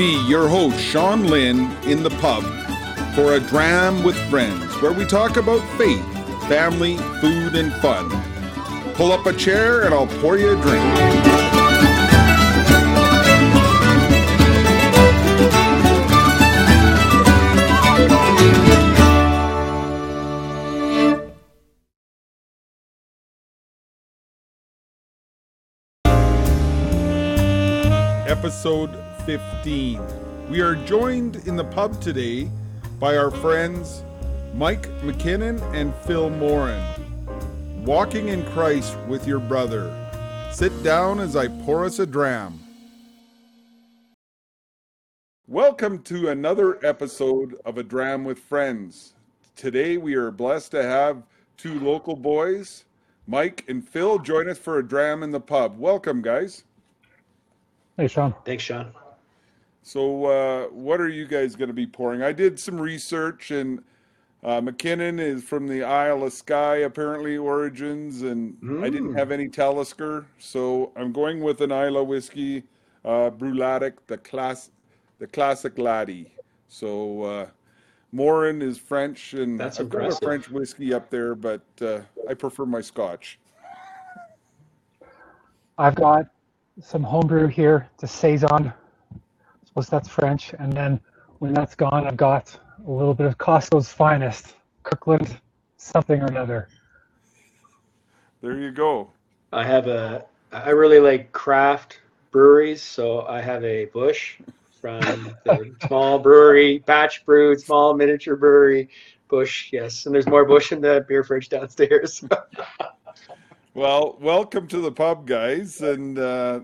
me, your host, Sean Lynn, in the pub for a dram with friends where we talk about faith, family, food, and fun. Pull up a chair and I'll pour you a drink. Episode 15. We are joined in the pub today by our friends Mike MacKinnon and Phil Morin. Walking in Christ with your brother. Sit down as I pour us a dram. Welcome to another episode of A Dram with Friends. Today we are blessed to have two local boys, Mike and Phil, join us for a dram in the pub. Welcome, guys. Hey, Sean. Thanks, Sean. So, uh, what are you guys going to be pouring? I did some research, and uh, MacKinnon is from the Isle of Skye, apparently origins, and I didn't Mm. have any Talisker, so I'm going with an Islay whiskey, uh, Bruichladdich, the class, the classic laddie. So, uh, Morin is French, and That's I've got a. French whiskey up there, but uh, I prefer my Scotch. I've got some homebrew here, the Saison. I suppose that's French. And then when that's gone, I've got a little bit of Costco's finest, Kirkland something or another. There you go. I have a. I really like craft breweries, so I have a Bush from the small brewery, batch brewed, small miniature brewery. Bush, yes, and there's more Bush in the beer fridge downstairs. Well, welcome to the pub, guys, and uh,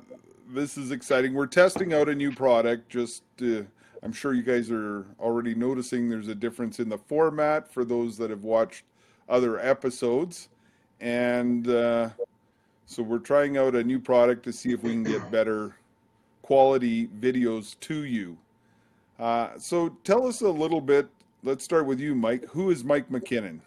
this is exciting. We're testing out a new product. Just, uh, I'm sure you guys are already noticing there's a difference in the format for those that have watched other episodes, and uh, so we're trying out a new product to see if we can get better quality videos to you. Uh, so, tell us a little bit. Let's start with you, Mike. Who is Mike MacKinnon?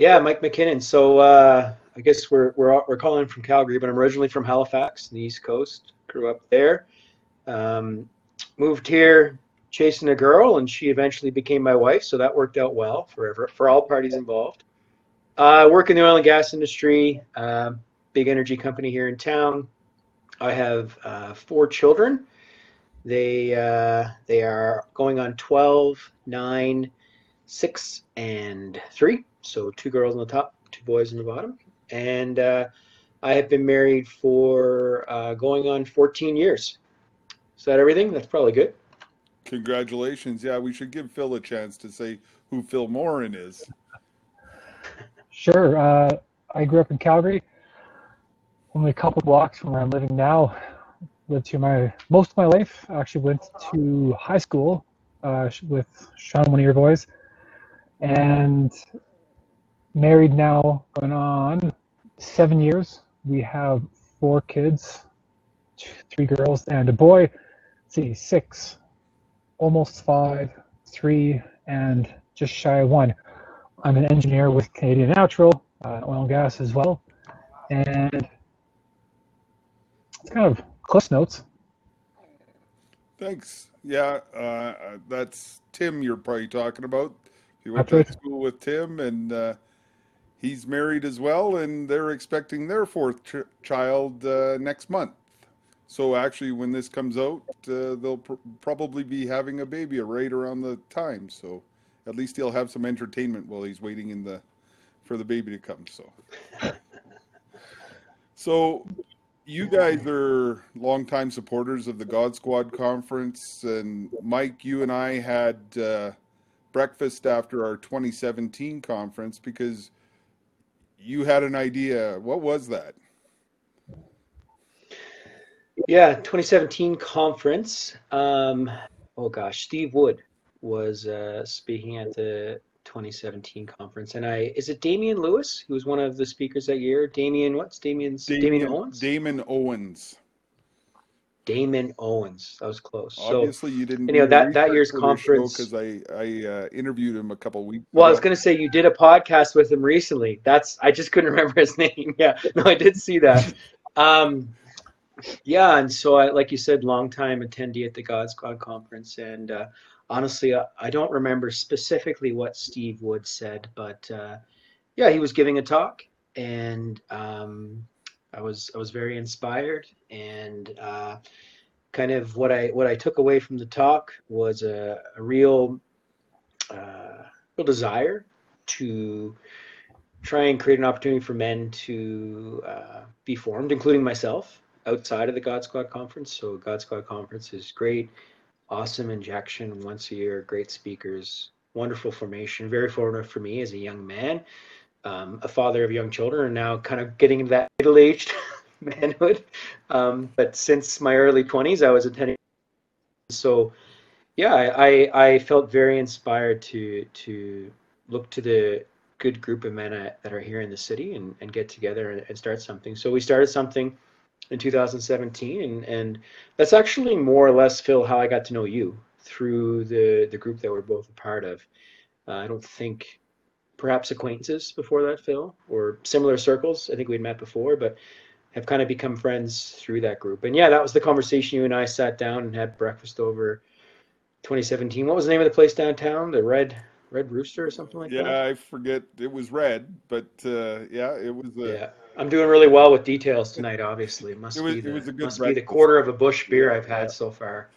yeah, Mike MacKinnon. So uh, I guess we're we're we're calling from Calgary, but I'm originally from Halifax, the East Coast. Grew up there. Um, moved here chasing a girl, and she eventually became my wife. So that worked out well for for all parties involved. I work in the oil and gas industry, uh, big energy company here in town. I have uh, four children. They uh, they are going on 12, 9, 6, and 3. So two girls on the top, two boys on the bottom. And uh, I have been married for uh, going on 14 years. Is that everything? That's probably good. Congratulations. Yeah, we should give Phil a chance to say who Phil Morin is. Sure. Uh, I grew up in Calgary, only a couple blocks from where I'm living now. Lived here my most of my life. I actually went to high school uh, with Sean, one of your boys, and married now, going on seven years. We have four kids, two, three girls and a boy. Let's see, six, almost five, three, and just shy of one. I'm an engineer with Canadian Natural, uh, oil and gas as well, and it's kind of close notes. Thanks. Yeah, uh, that's Tim you're probably talking about. You went That's to right. school with Tim, and uh, he's married as well, and they're expecting their fourth ch- child uh, next month. So actually, when this comes out, uh, they'll pr- probably be having a baby right around the time. So at least he'll have some entertainment while he's waiting in the for the baby to come. So, so you guys are longtime supporters of the God Squad conference, and Mike, you and I had uh, breakfast after our 2017 conference because you had an idea. What was that? Yeah, 2017 conference. Um, oh gosh, Steve Wood was uh, speaking at the 2017 conference, and I is it Damian Lewis who was one of the speakers that year? Damian, what's Damian's Damian, Owens? Damon Owens. Damon Owens. That was close. So, Obviously, you didn't. anyhow, do your that- that year's for this show conference- because I I uh, interviewed him a couple weeks. well, I was going to say you did a podcast with him recently. That's I just couldn't remember his name. Yeah, no, I did see that. Um, yeah, and so I, like you said, long time attendee at the God Squad conference, and uh, honestly, I, I don't remember specifically what Steve Wood said, but uh, yeah, he was giving a talk, and um, I was I was very inspired, and uh, kind of what I what I took away from the talk was a, a real uh, real desire to try and create an opportunity for men to uh, be formed, including myself, outside of the God Squad conference. So God Squad conference is great, awesome injection once a year, great speakers, wonderful formation, very formative for me as a young man, um, a father of young children, and now kind of getting into that middle-aged manhood. Um, but since my early 20s, I was attending. So yeah, I, I felt very inspired to to look to the good group of men that are here in the city and, and get together and, and start something. So we started something in 2017 and, and that's actually more or less phil how i got to know you through the the group that we're both a part of uh, i don't think perhaps acquaintances before that phil or similar circles i think we'd met before but have kind of become friends through that group and yeah that was the conversation you and i sat down and had breakfast over 2017 what was the name of the place downtown the red red rooster or something like yeah, that Yeah, I forget. It was red, but uh, yeah, it was. A, yeah I'm doing really well with details tonight. Obviously, it must It was- be it the, was a good must be the quarter of a bush beer I've had so far.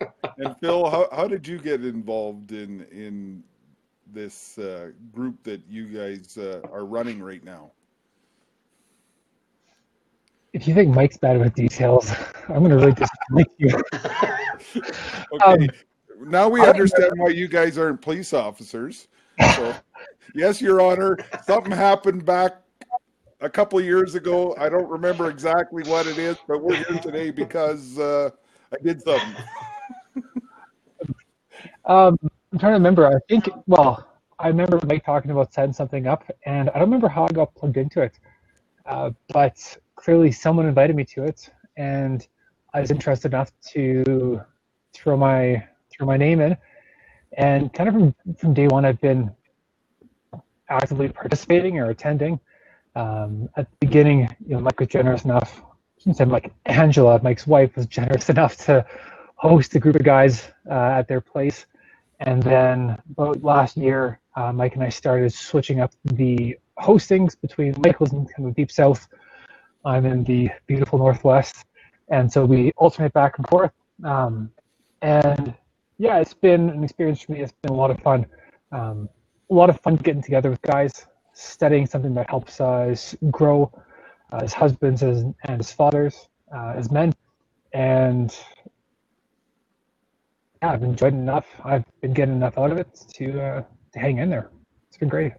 And Phil, how, how did you get involved in in this uh, group that you guys uh, are running right now? If you think Mike's bad with details, I'm going to really disappoint you. Okay, Um, now we understand why you guys aren't police officers. So, yes, Your Honor, something happened back a couple of years ago. I don't remember exactly what it is, but we're here today because uh, I did something. Um, I'm trying to remember. I think, well, I remember Mike talking about setting something up, and I don't remember how I got plugged into it. Uh, but clearly, someone invited me to it, and I was interested enough to throw my throw my name in. And kind of from, from day one, I've been actively participating or attending. Um, at the beginning, you know, Mike was generous enough. I shouldn't say Mike, Angela, Mike's wife, was generous enough to host a group of guys uh, at their place. And then about last year, uh, Mike and I started switching up the hostings between was in kind of deep south, I'm in the beautiful northwest, and so we alternate back and forth. Um, and yeah, it's been an experience for me. It's been a lot of fun. Um, a lot of fun getting together with guys, studying something that helps us grow uh, as husbands as, and as fathers, uh, as men. And yeah, I've enjoyed it enough. I've been getting enough out of it to uh, to hang in there. It's been great.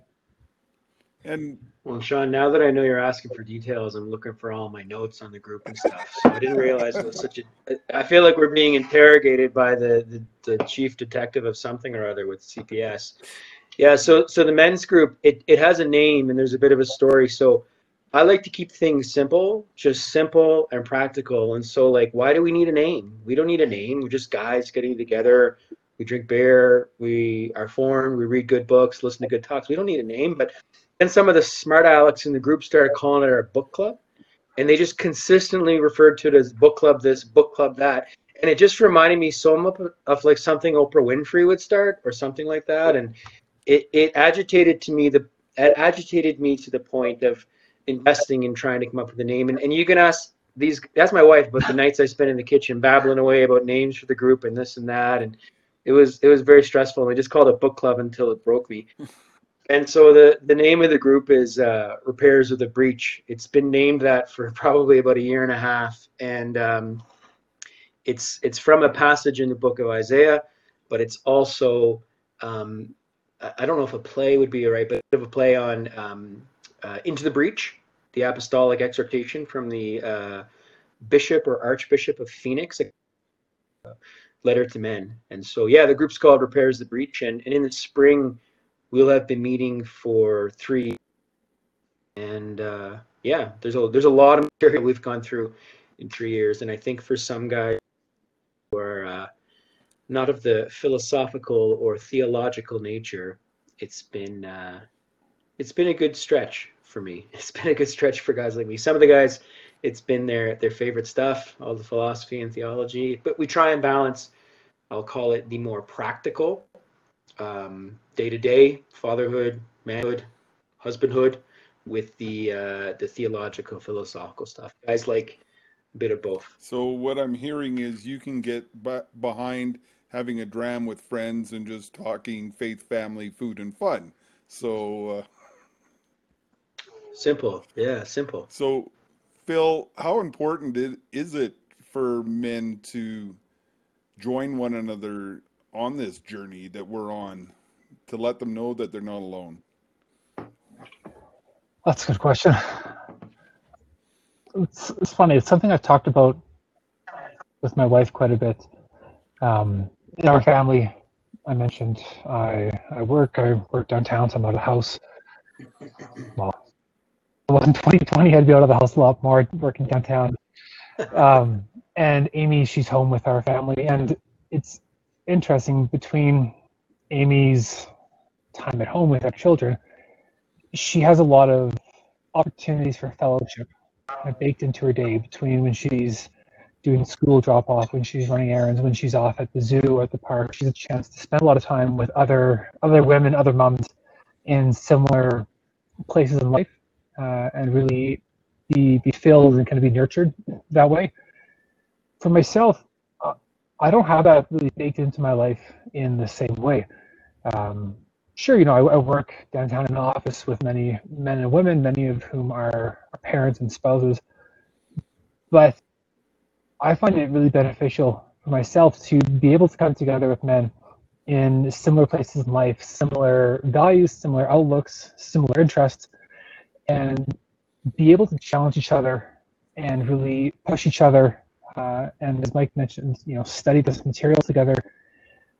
And Well, Sean, now that I know you're asking for details, I'm looking for all my notes on the group and stuff. So I didn't realize it was such a. I feel like we're being interrogated by the, the, the chief detective of something or other with CPS. Yeah, so so the men's group, it, it has a name and there's a bit of a story. So I like to keep things simple, just simple and practical. And so, like, why do we need a name? We don't need a name. We're just guys getting together. We drink beer. We are formed. We read good books, listen to good talks. We don't need a name. But then some of the smart Alex in the group started calling it our book club. And they just consistently referred to it as book club this, book club that. And it just reminded me so much of, of like something Oprah Winfrey would start or something like that. And it, it agitated to me the it agitated me to the point of investing in trying to come up with a name. And, and you can ask these, that's my wife, but the nights I spent in the kitchen babbling away about names for the group and this and that. And it was, it was very stressful. And we just called it book club until it broke me. And so the, the name of the group is uh, Repairers of the Breach. It's been named that for probably about a year and a half. And um, it's, it's from a passage in the book of Isaiah, but it's also, um, I don't know if a play would be right, but a bit of a play on um, uh, Into the Breach, the apostolic exhortation from the uh, bishop or archbishop of Phoenix, a letter to men. And so, yeah, the group's called Repairers the Breach. And, and in the spring, we'll have been meeting for three. And uh, yeah, there's a, there's a lot of material we've gone through in three years. And I think for some guys who are uh, not of the philosophical or theological nature, it's been uh, it's been a good stretch for me. It's been a good stretch for guys like me. Some of the guys it's been their their favorite stuff, all the philosophy and theology. But we try and balance. I'll call it the more practical, day to day fatherhood, manhood, husbandhood, with the uh, the theological, philosophical stuff. Guys like a bit of both. So what I'm hearing is you can get b- behind having a dram with friends and just talking faith, family, food, and fun. So, uh, Simple, yeah, simple. so Phil, how important is it for men to join one another on this journey that we're on, to let them know that they're not alone? That's a good question. It's, it's funny. It's something I've talked about with my wife quite a bit. Um, in our family, I mentioned I I work. I work downtown, so I'm out of the house. Well, it wasn't 2020. I'd be out of the house a lot more working downtown. Um, and Amy, she's home with our family, and it's interesting between Amy's time at home with our children. She has a lot of opportunities for fellowship kind of baked into her day between when she's doing school drop off, when she's running errands, when she's off at the zoo or at the park. She's a chance to spend a lot of time with other other women, other moms in similar places in life, uh, and really be be filled and kind of be nurtured that way. For myself, uh, I don't have that really baked into my life in the same way. Um, sure, you know, I, I work downtown in an office with many men and women, many of whom are, are parents and spouses, but I find it really beneficial for myself to be able to come together with men in similar places in life, similar values, similar outlooks, similar interests, and be able to challenge each other and really push each other. Uh, and as Mike mentioned, you know, study this material together.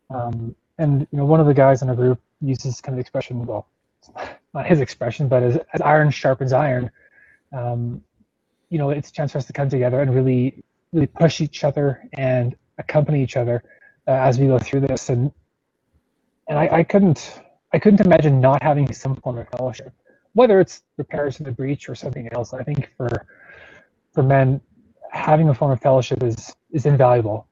Um, and you know, one of the guys in our group uses kind of expression, well, not his expression, but as, as iron sharpens iron. Um, you know, it's a chance for us to come together and really really push each other and accompany each other uh, as we go through this and and I, I couldn't I couldn't imagine not having some form of fellowship whether it's repairs to the breach or something else I think for for men having a form of fellowship is is invaluable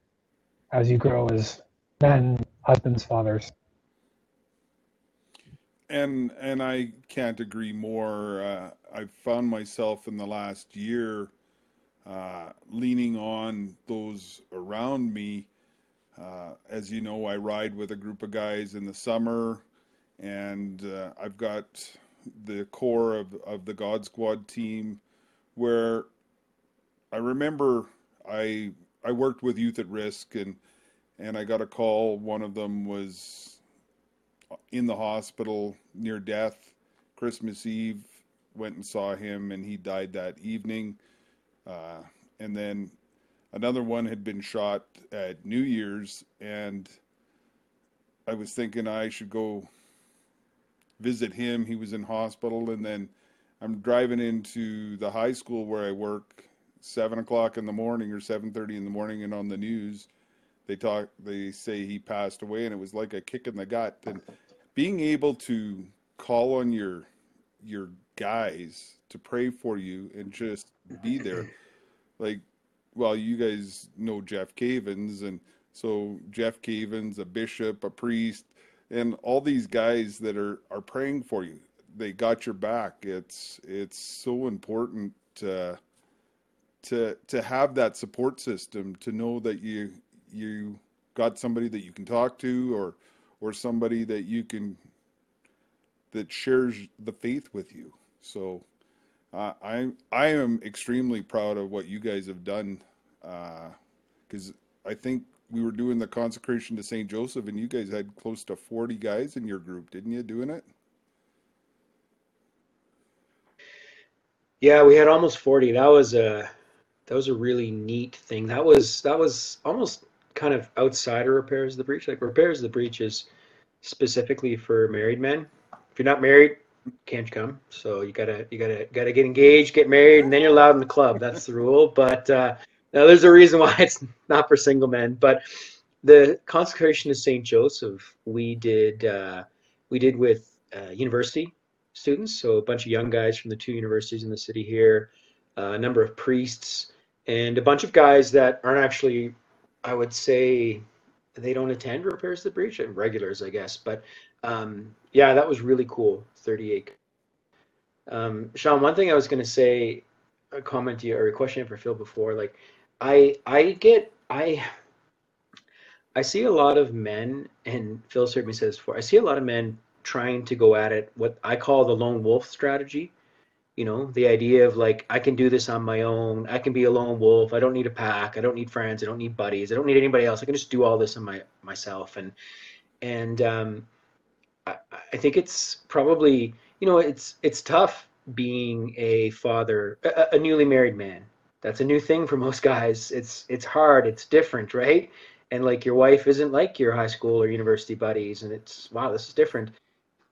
as you grow as men husbands fathers And and I can't agree more. Uh, I've found myself in the last year uh, leaning on those around me. Uh, as you know, I ride with a group of guys in the summer, and uh, I've got the core of, of the God Squad team where I remember I I worked with Youth at Risk and and I got a call. One of them was in the hospital near death. Christmas Eve, went and saw him, and he died that evening. Uh, and then another one had been shot at New Year's, and I was thinking I should go visit him. He was in hospital, and then I'm driving into the high school where I work, seven o'clock in the morning or seven thirty in the morning, and on the news, they talk, they say he passed away, and it was like a kick in the gut. And being able to call on your your guys to pray for you and just be there. Like well you guys know jeff cavins. And so jeff cavins a bishop a priest and all these guys that are are praying for you they got your back. It's it's so important to to to have that support system to know that you you got somebody that you can talk to or or somebody that you can that shares the faith with you. So uh, I I am extremely proud of what you guys have done because I think we were doing the consecration to Saint Joseph, and you guys had close to forty guys in your group, didn't you? Doing it? Yeah, we had almost 40. That was a that was a really neat thing. That was that was almost kind of outsider repairs of the breach. Like repairs of the breach is specifically for married men. If you're not married, can't come. So you gotta you gotta gotta get engaged, get married, and then you're allowed in the club. That's the rule. But uh, now there's a reason why it's not for single men. But the consecration to Saint Joseph, we did uh, we did with uh, university students, so a bunch of young guys from the two universities in the city here. uh, a number of priests, and a bunch of guys that aren't actually, I would say, they don't attend repairs of the breach, and regulars, I guess. But um, yeah, that was really cool. 38. Um, Sean, one thing I was going to say, a comment to you or a question for Phil before, like, I I get I I see a lot of men, and Phil certainly says before. I see a lot of men trying to go at it what I call the lone wolf strategy. You know, the idea of like I can do this on my own. I can be a lone wolf. I don't need a pack. I don't need friends. I don't need buddies. I don't need anybody else. I can just do all this on my myself. And and um, I, I think it's probably you know it's it's tough being a father, a, a newly married man. That's a new thing for most guys. It's it's hard. It's different, right? and like your wife isn't like your high school or university buddies and it's wow this is different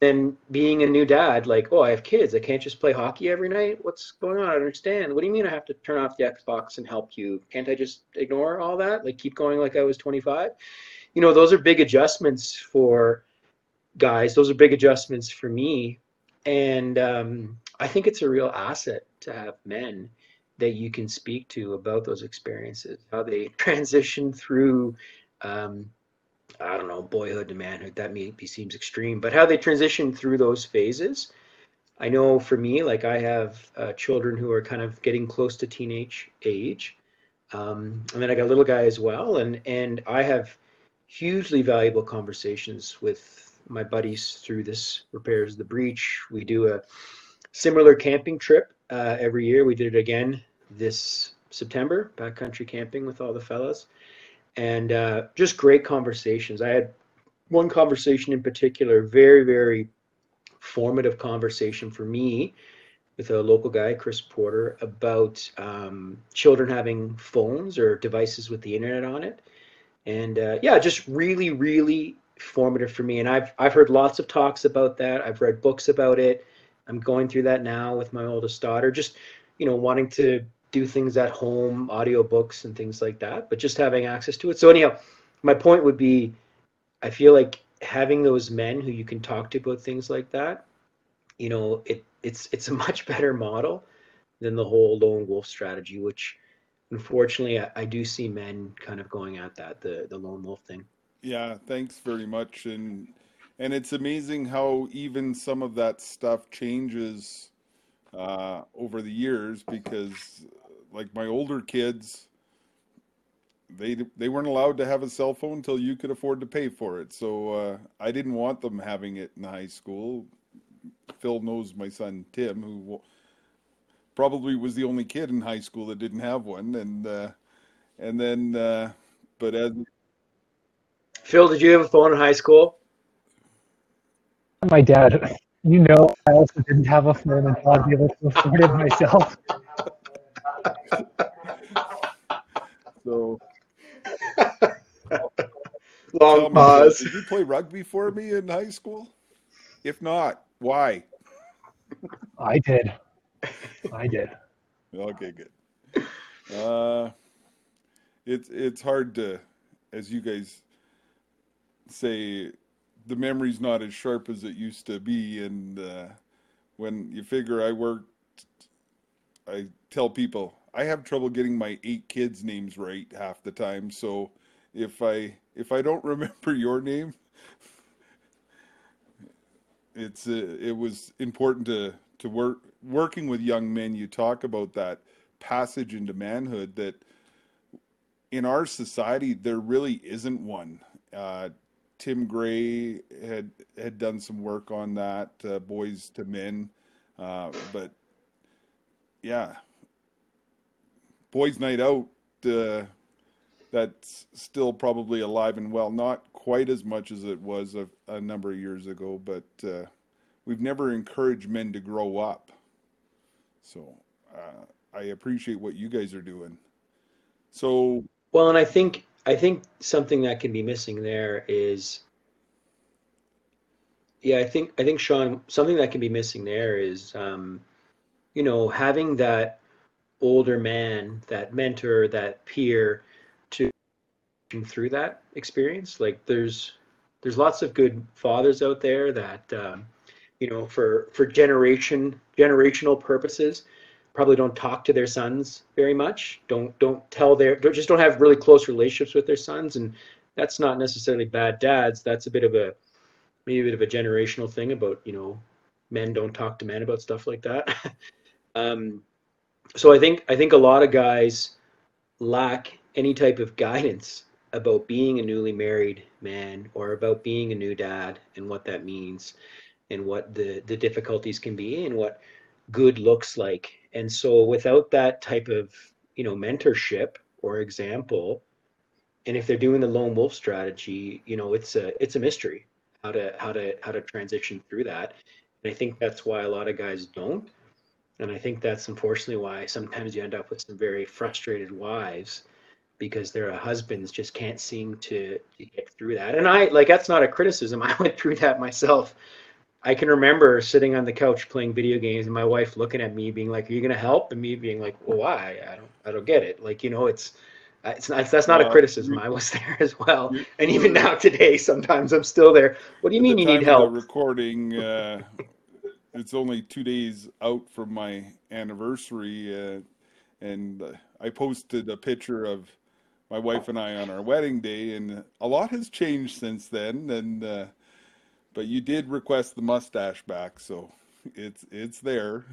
than being a new dad like oh i have kids. I can't just play hockey every night? What's going on? I understand. What do you mean i have to turn off the xbox and help you? Can't i just ignore all that? Like keep going like i was 25 you know those are big adjustments for guys. Those are big adjustments for me. And um, i think it's a real asset to have men that you can speak to about those experiences, how they transition through, um, I don't know, boyhood to manhood. That maybe seems extreme, but how they transition through those phases. I know for me, like I have uh, children who are kind of getting close to teenage age, um, and then I got a little guy as well, and and I have hugely valuable conversations with my buddies through this repairs the breach. We do a similar camping trip uh, every year. We did it again this September, backcountry camping with all the fellas, and uh, just great conversations. I had one conversation in particular, very, very formative conversation for me with a local guy, Chris Porter, about um, children having phones or devices with the internet on it. And uh, yeah, just really, really formative for me. And I've I've heard lots of talks about that. I've read books about it. I'm going through that now with my oldest daughter. Just you know, wanting to do things at home, audiobooks and things like that, but just having access to it. So anyhow, my point would be, I feel like having those men who you can talk to about things like that, you know, it it's it's a much better model than the whole lone wolf strategy, which unfortunately I, I do see men kind of going at that the the lone wolf thing. Yeah, thanks very much. And and it's amazing how even some of that stuff changes uh, over the years because like my older kids they they weren't allowed to have a cell phone until you could afford to pay for it. So uh, i didn't want them having it in high school. Phil knows my son tim who probably was the only kid in high school that didn't have one. And uh, and then uh, but as Phil, did you have a phone in high school? My dad, you know, I also didn't have a phone until I'd be able to afford it myself. so Long tell pause. did you play rugby for me in high school if not why I did. I did. Okay, good. Uh, it's it's hard to, as you guys say, the memory's not as sharp as it used to be, and uh, when you figure I worked, I tell people I have trouble getting my eight kids' names right half the time. So if I if I don't remember your name, it's uh, it was important to to work working with young men. You talk about that passage into manhood that in our society there really isn't one. Uh, Tim Gray had had done some work on that, uh, boys to men, uh, but yeah, boys' night out. Uh, that's still probably alive and well, not quite as much as it was a, a number of years ago, but uh, we've never encouraged men to grow up. So uh, I appreciate what you guys are doing. So Well, and I think I think something that can be missing there is yeah, I think I think Sean, something that can be missing there is um, you know, having that older man, that mentor, that peer to through that experience. Like there's there's lots of good fathers out there that um, you know for for generation generational purposes probably don't talk to their sons very much. Don't don't tell their just don't have really close relationships with their sons, and that's not necessarily bad dads. That's a bit of a maybe a bit of a generational thing about you know men don't talk to men about stuff like that. um, so I think I think a lot of guys lack any type of guidance about being a newly married man or about being a new dad and what that means and what the the difficulties can be and what good looks like and so without that type of you know mentorship or example and if they're doing the lone wolf strategy you know it's a it's a mystery how to how to how to transition through that. And i think that's why a lot of guys don't. And i think that's unfortunately why sometimes you end up with some very frustrated wives because their husbands just can't seem to, to get through that. And i like that's not a criticism. I went through that myself I can remember sitting on the couch playing video games and my wife looking at me being like, "Are you going to help?" and me being like, "Well, why? I don't I don't get it." Like, you know, it's it's not that's not a criticism. I was there as well. And even now today sometimes I'm still there. What do you mean you need help? Recording, uh, it's only two days out from my anniversary, uh, and uh, I posted a picture of my wife and I on our wedding day, and a lot has changed since then. And uh, but you did request the mustache back, so it's it's there.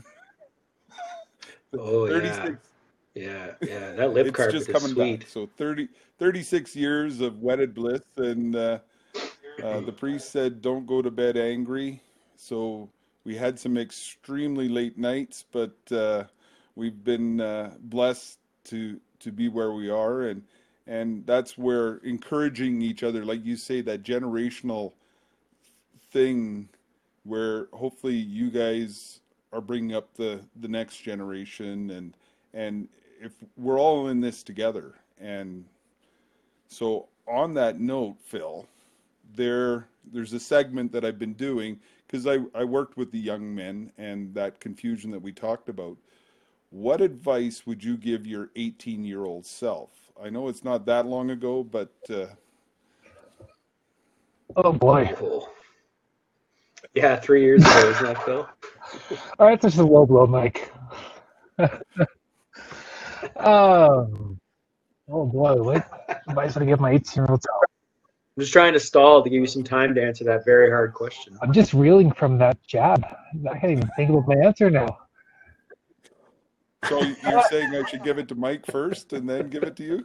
Oh yeah. 36 Yeah, yeah. That lip it's carpet just is coming sweet. back. So 30, 36 years of wedded bliss, and uh, uh, the priest said, "Don't go to bed angry." So we had some extremely late nights, but uh, we've been uh, blessed to to be where we are, and and that's where encouraging each other, like you say, that generational thing, where hopefully you guys are bringing up the the next generation, and and if we're all in this together, and so on that note, Phil, there there's a segment that I've been doing because I, I worked with the young men and that confusion that we talked about. What advice would you give your 18 year old self? I know it's not that long ago, but uh, Oh boy. Cool. Yeah, three years ago, isn't that Phil? All right, this is a low blow, Mike. um, oh boy, what advice would I give my 18 year old self? I'm just trying to stall to give you some time to answer that very hard question. I'm just reeling from that jab. I can't even think about my answer now. so you're saying I should give it to Mike first and then give it to you?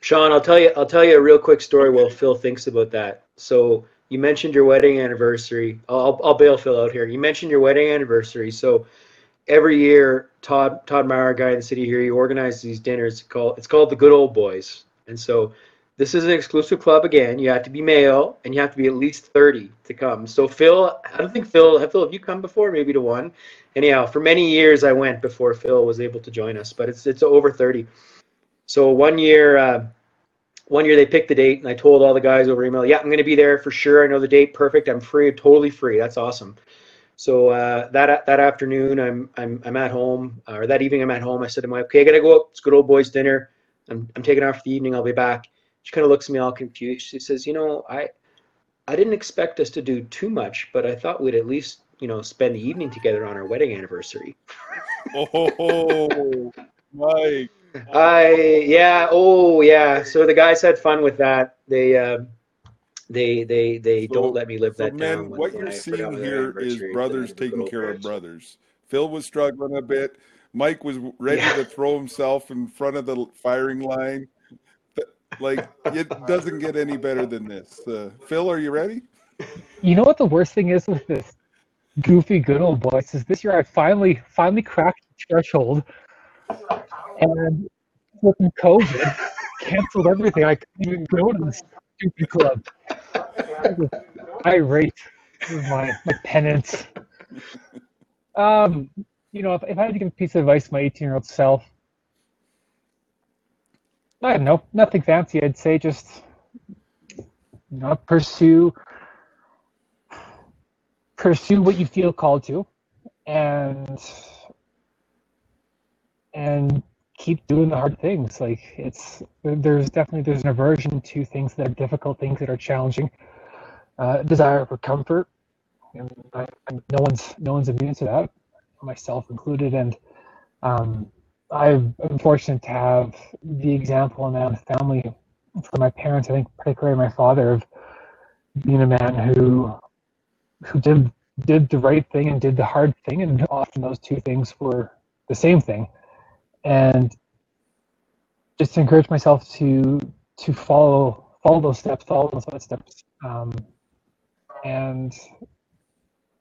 Sean, I'll tell you. I'll tell you a real quick story while Phil thinks about that. So you mentioned your wedding anniversary. I'll, I'll bail Phil out here. You mentioned your wedding anniversary. So every year, Todd Todd Meyer, guy in the city here, he organizes these dinners. Called it's called the Good Old Boys. And so this is an exclusive club again. You have to be male and you have to be at least 30 to come. So Phil, I don't think Phil, Phil, have you come before? Maybe to one. Anyhow, for many years I went before Phil was able to join us, but it's it's over 30. So one year, uh, one year they picked the date, and I told all the guys over email, "Yeah, I'm going to be there for sure. I know the date, perfect. I'm free, totally free. That's awesome." So uh, that that afternoon, I'm I'm I'm at home, or that evening, I'm at home. I said to my, "Okay, I gotta go. It's good old boys dinner. I'm I'm taking off for the evening. I'll be back." She kind of looks at me all confused. She says, "You know, I I didn't expect us to do too much, but I thought we'd at least." You know, spend the evening together on our wedding anniversary. Oh, Mike. I yeah oh yeah. So the guys had fun with that. They uh, they they they So- don't let me live So, that men, down. what you're I seeing here is brothers taking old care of brothers. Phil was struggling a bit. Mike was ready Yeah. to throw himself in front of the firing line. Like, it doesn't get any better than this. Uh, Phil, are you ready? You know what the worst thing is with this goofy good old boys is this year I finally finally cracked the threshold and flipping COVID canceled everything. I couldn't even go to this stupid club. I was irate with my, my penance. Um, you know, if, if I had to give a piece of advice to my 18 year old self, I don't know, nothing fancy. I'd say just you know, pursue pursue what you feel called to and and keep doing the hard things like it's there's definitely there's an aversion to things that are difficult things that are challenging uh, desire for comfort and I, I'm- no one's no one's immune to that, myself included. And um, been fortunate to have the example in my family from my parents. I think particularly my father of being a man who who did did the right thing and did the hard thing, and often those two things were the same thing. And just encourage myself to to follow follow those steps, follow those footsteps. Um, and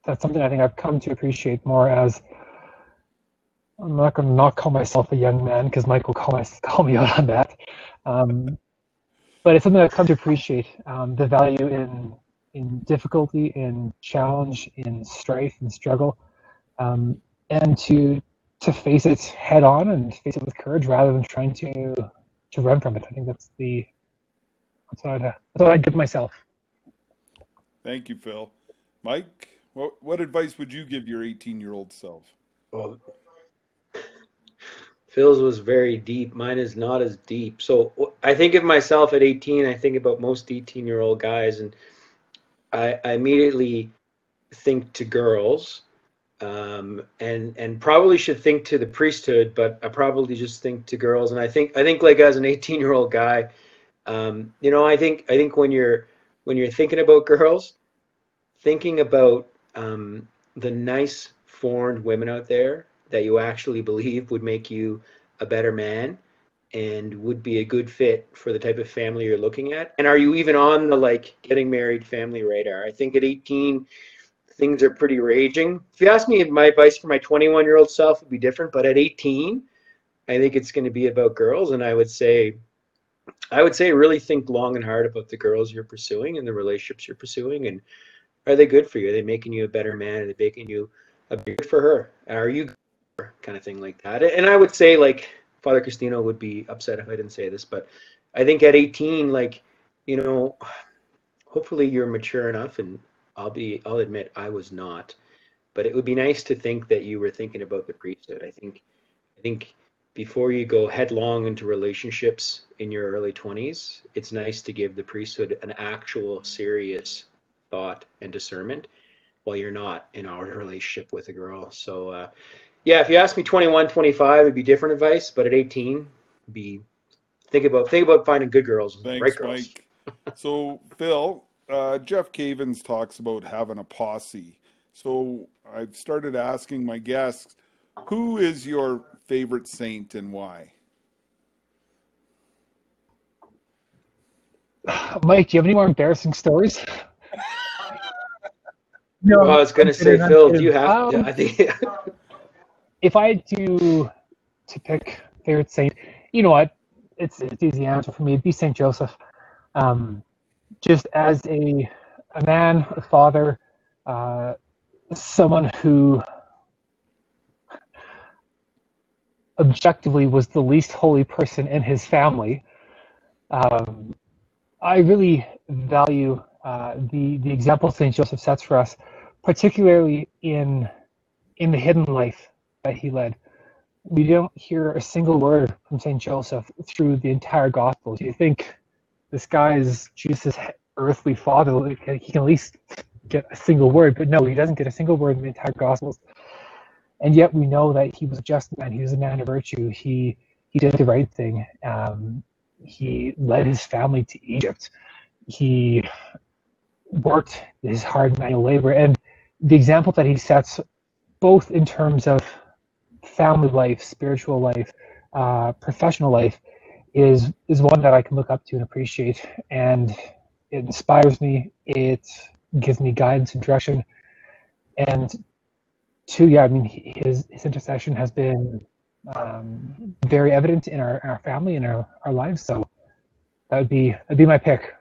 that's something I think I've come to appreciate more as I'm not going to not call myself a young man because Mike will call, my, call me out on that. Um, but it's something I've come to appreciate um, the value in in difficulty, in challenge, in strife and struggle, um, and to to face it head on and face it with courage rather than trying to to run from it. I think that's the that's what I'd, that's what I'd give myself. Thank you, Phil. Mike, what, what advice would you give your 18 year old self? Well, Phil's was very deep. Mine is not as deep. So I think of myself at 18. I think about most 18 year old guys, and I, I immediately think to girls, um, and and probably should think to the priesthood, but I probably just think to girls. And I think I think like as an 18 year old guy, um, you know, I think I think when you're when you're thinking about girls, thinking about um, the nice formed women out there that you actually believe would make you a better man and would be a good fit for the type of family you're looking at and are you even on the like getting married family radar i think at 18 things are pretty raging. If you ask me my advice for my 21 year old self would be different but at 18 i think it's going to be about girls and i would say i would say really think long and hard about the girls you're pursuing and the relationships you're pursuing and are they good for you? Are they making you a better man? Are they making you a good for her? Are you kind of thing like that. And I would say like Father Castino would be upset if I didn't say this, but I think at 18, like, you know, hopefully you're mature enough and I'll be, I'll admit I was not, but it would be nice to think that you were thinking about the priesthood. I think, I think before you go headlong into relationships in your early 20s, it's nice to give the priesthood an actual serious thought and discernment while you're not in a relationship with a girl. So, uh, yeah, if you ask me 21, 25, it'd be different advice, but at 18, be think about think about finding good girls, Thanks, right girls. Mike. So, Phil, uh, Jeff Cavins talks about having a posse. So, I've started asking my guests, who is your favorite saint and why? Mike, do you have any more embarrassing stories? No, I was gonna say, Phil, do you have? Um, I think if I had to to pick favorite saint, you know what? It's it's easy answer for me. It'd be Saint Joseph. Um, just as a a man, a father, uh, someone who objectively was the least holy person in his family. Um, I really value uh, the the example Saint Joseph sets for us, particularly in in the hidden life that he led. We don't hear a single word from Saint Joseph through the entire Gospels. Do you think this guy is Jesus' earthly father? He can at least get a single word, but no, he doesn't get a single word in the entire Gospels. And yet we know that he was a just man. He was a man of virtue. He he did the right thing. Um, he led his family to Egypt. He worked his hard manual labor, and the example that he sets, both in terms of family life, spiritual life, uh, professional life, is is one that I can look up to and appreciate, and it inspires me. It gives me guidance and direction, and two, yeah, I mean, his his intercession has been um, very evident in our, our family and our, our lives. So that would be that'd be my pick.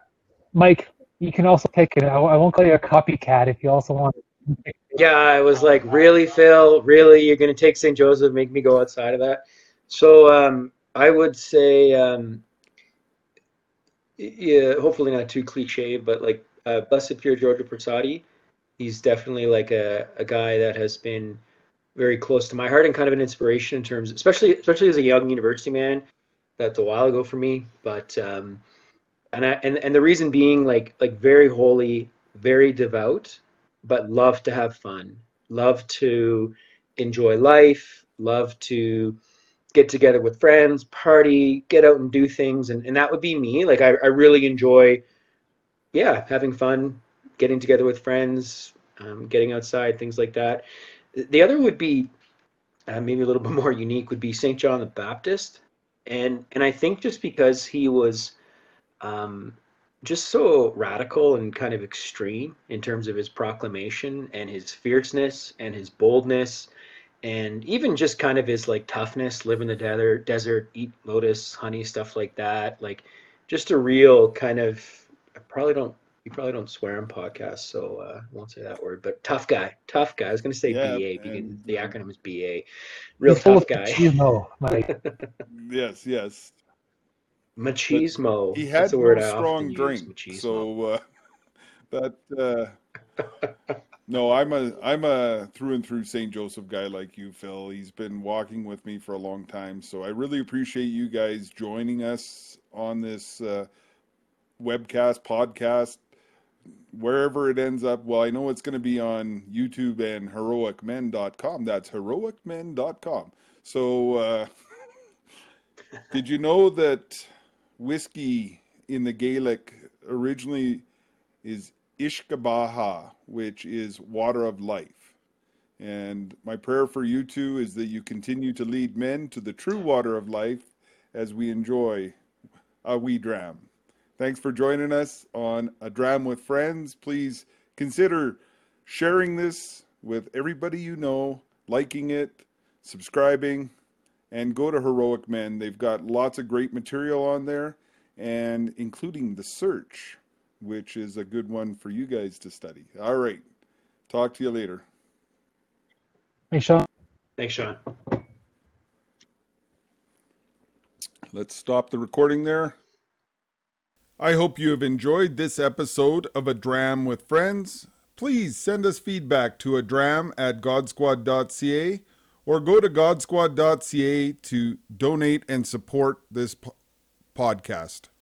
Mike, you can also pick it. I, won't call you a copycat if you also want. yeah, I was like, really, Phil? Really, you're gonna take Saint Joseph, make me go outside of that? So um, I would say, um, yeah, hopefully not too cliche, but like uh, Blessed Pier Giorgio Frassati, he's definitely like a, a guy that has been very close to my heart and kind of an inspiration in terms, especially especially as a young university man. That's a while ago for me, but um, and I and and the reason being like like very holy, very devout, but love to have fun, love to enjoy life, love to get together with friends, party, get out and do things. And, and that would be me. Like, I, I really enjoy, yeah, having fun, getting together with friends, um, getting outside, things like that. The other would be uh, maybe a little bit more unique would be St. John the Baptist. And, and I think just because he was um, just so radical and kind of extreme in terms of his proclamation and his fierceness and his boldness and even just kind of his like toughness, live in the desert, desert, eat lotus honey, stuff like that. Like just a real kind of. I probably don't. You probably don't swear on podcasts, so uh, I won't say that word. But tough guy, tough guy. I was going to say Yeah, BA because the acronym is BA. Real He's tough of guy. machismo, Mike. Yes, yes. Machismo. He That's had a no word I strong often use, drink, machismo. so uh, that. Uh, no, I'm a I'm a through and through St. Joseph guy like you, Phil. He's been walking with me for a long time, so I really appreciate you guys joining us on this uh, webcast podcast. Wherever it ends up, well, I know it's going to be on YouTube and heroicmen.com. That's heroicmen.com. So, uh, did you know that whiskey in the Gaelic originally is uisge beatha, which is water of life. And my prayer for you two is that you continue to lead men to the true water of life as we enjoy a wee dram. Thanks for joining us on A Dram with Friends. Please consider sharing this with everybody you know, liking it, subscribing, and go to Heroic Men. They've got lots of great material on there, and including the Breach, which is a good one for you guys to study. All right. Talk to you later. Thanks, Sean. Thanks, Sean. Let's stop the recording there. I hope you have enjoyed this episode of A Dram with Friends. Please send us feedback to a dram at godsquad.ca or go to godsquad.ca to donate and support this po- podcast.